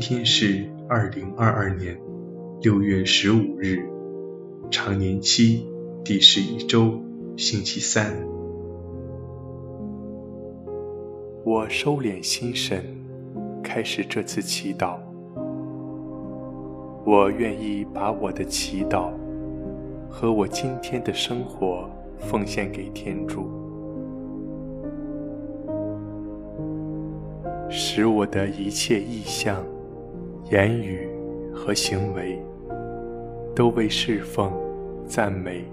今天是二零二二年六月十五日，常年期第十一周，星期三。我收敛心神，开始这次祈祷。我愿意把我的祈祷和我今天的生活奉献给天主。使我的一切意向、言语和行为，都为侍奉、赞美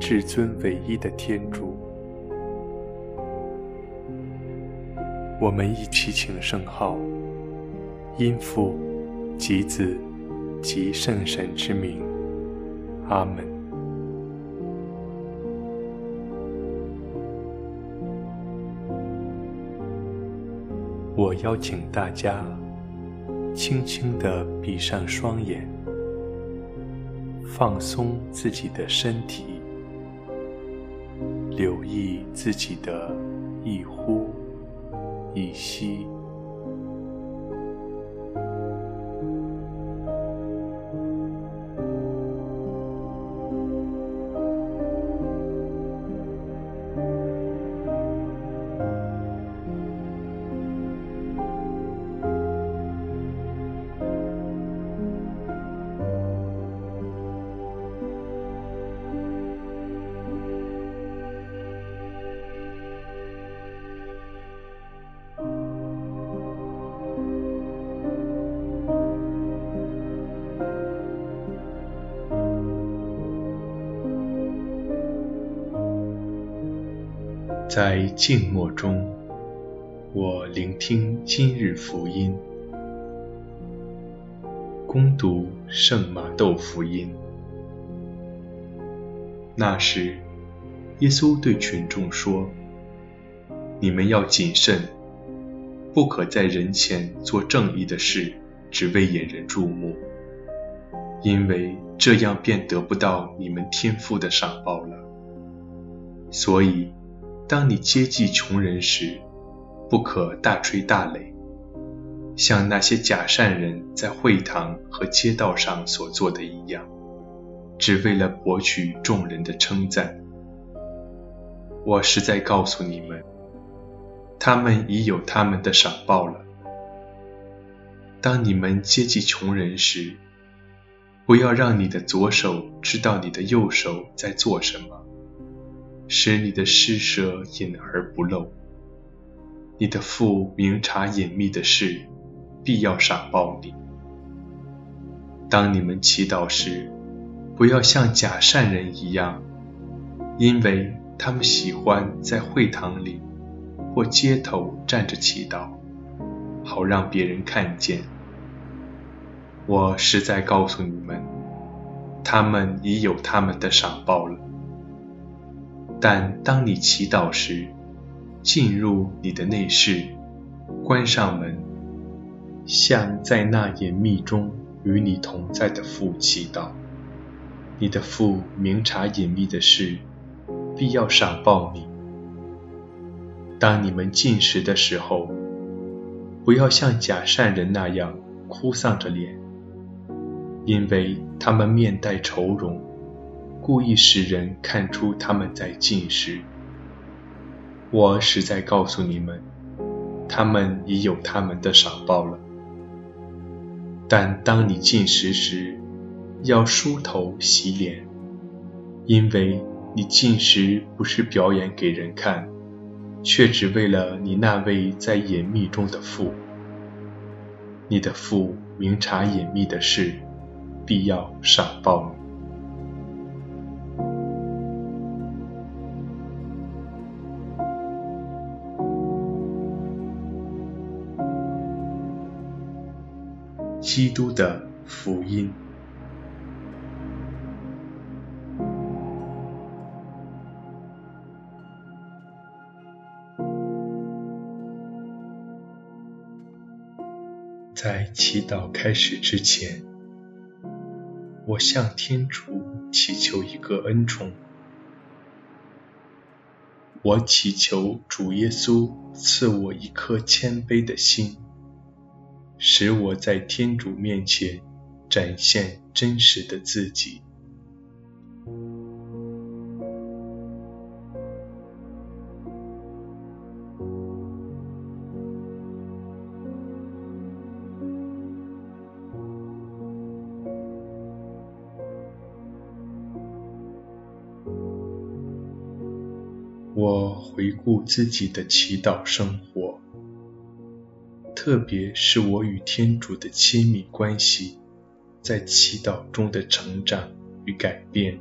至尊唯一的天主。我们一起请圣号，因父、及子、及圣神之名，阿门。我邀请大家轻轻地闭上双眼，放松自己的身体，留意自己的一呼一吸。在静默中，我聆听今日福音，攻读圣马窦福音。那时，耶稣对群众说：“你们要谨慎，不可在人前做正义的事，只为引人注目，因为这样便得不到你们天父的赏报了。所以。”当你接济穷人时，不可大吹大擂，像那些假善人在会堂和街道上所做的一样，只为了博取众人的称赞。我实在告诉你们，他们已有他们的赏报了。当你们接济穷人时，不要让你的左手知道你的右手在做什么。使你的施舍隐而不露，你的父明察隐秘的事，必要赏报你。当你们祈祷时，不要像假善人一样，因为他们喜欢在会堂里或街头站着祈祷，好让别人看见。我实在告诉你们，他们已有他们的赏报了。但当你祈祷时，进入你的内室，关上门，向在那隐秘中与你同在的父祈祷。你的父明察隐秘的事，必要赏报你。当你们进食的时候，不要像假善人那样哭丧着脸，因为他们面带愁容。故意使人看出他们在进食。我实在告诉你们，他们已有他们的赏报了。但当你进食时，要梳头洗脸，因为你进食不是表演给人看，却只为了你那位在隐秘中的父。你的父明察隐秘的事，必要赏报你。基督的福音，在祈祷开始之前，我向天主祈求一个恩宠。我祈求主耶稣赐我一颗谦卑的心。使我在天主面前展现真实的自己。我回顾自己的祈祷生活，特别是我与天主的亲密关系，在祈祷中的成长与改变。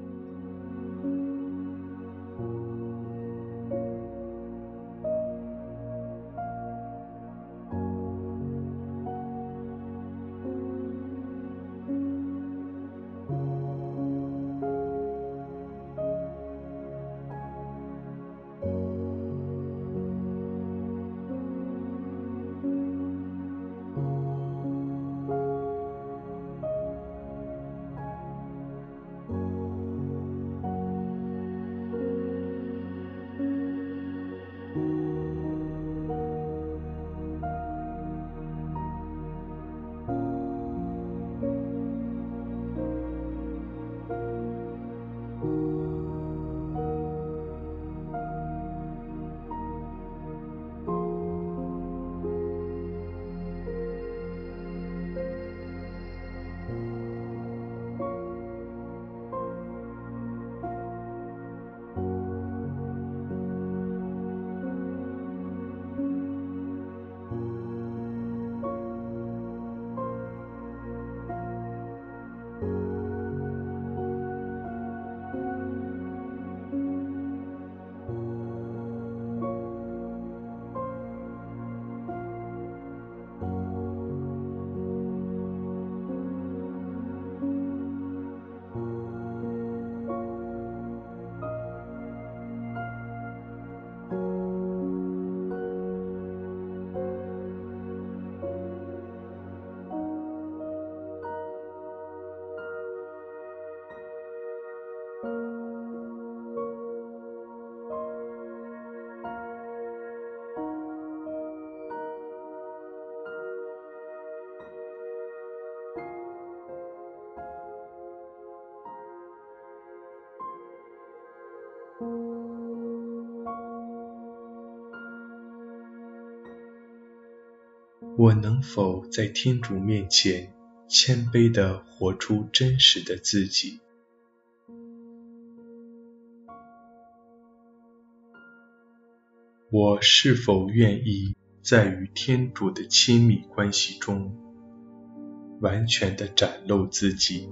我能否在天主面前谦卑地活出真实的自己？我是否愿意在与天主的亲密关系中，完全地展露自己？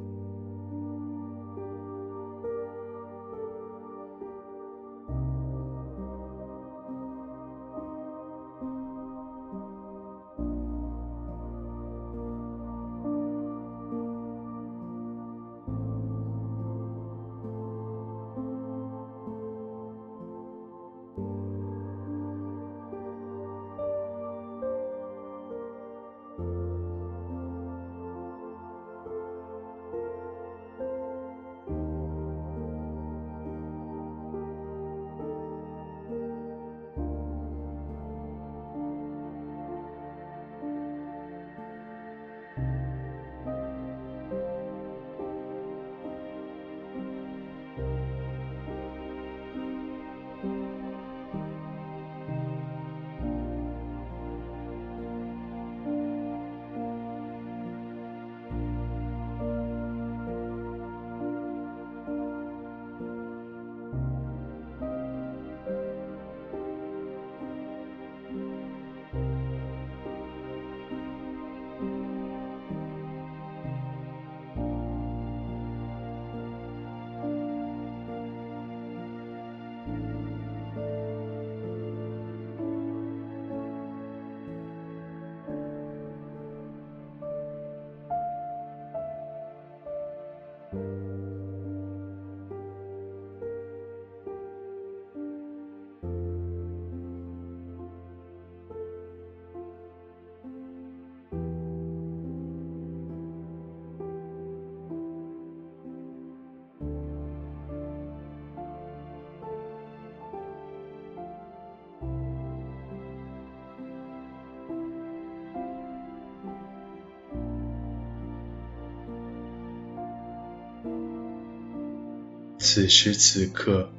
此时此刻，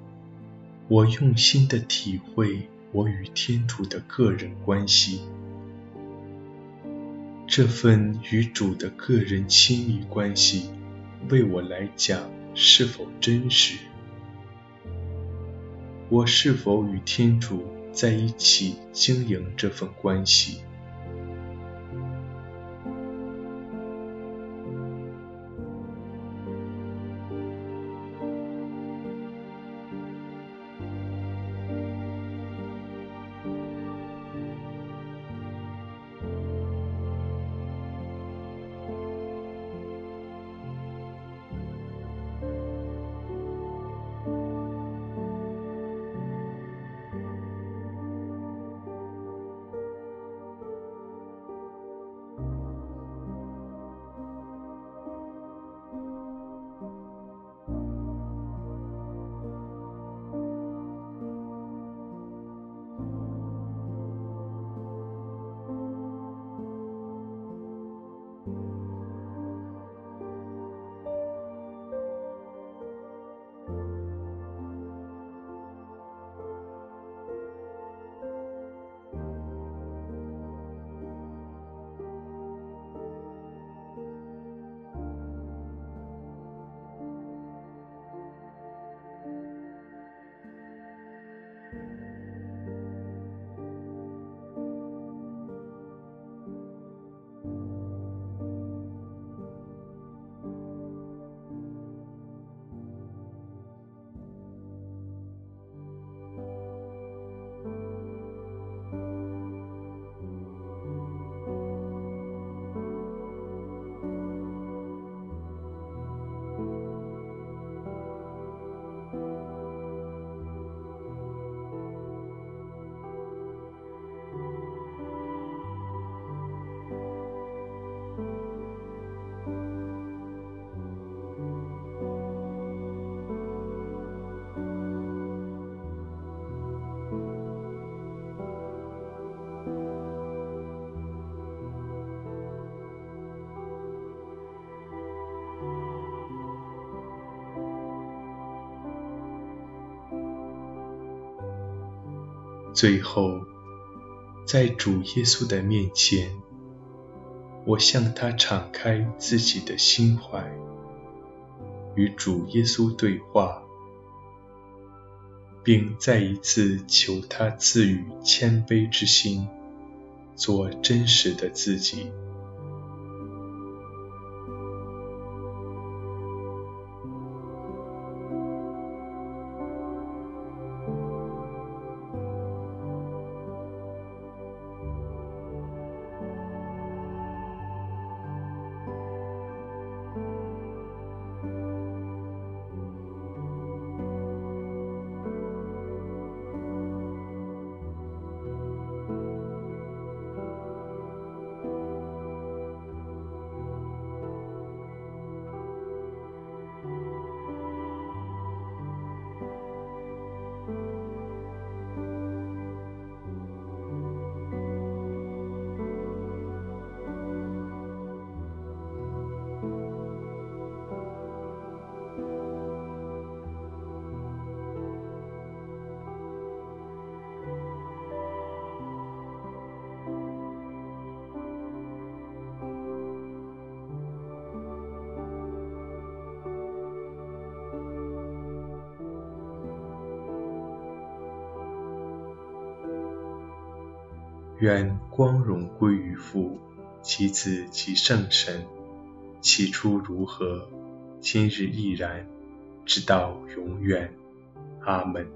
我用心的体会我与天主的个人关系。这份与主的个人亲密关系，为我来讲是否真实？我是否与天主在一起经营这份关系？最后，在主耶稣的面前，我向他敞开自己的心怀，与主耶稣对话，并再一次求他赐予谦卑之心，做真实的自己。愿光荣归于父、其子、及圣神。起初如何，今日亦然，直到永远。阿门。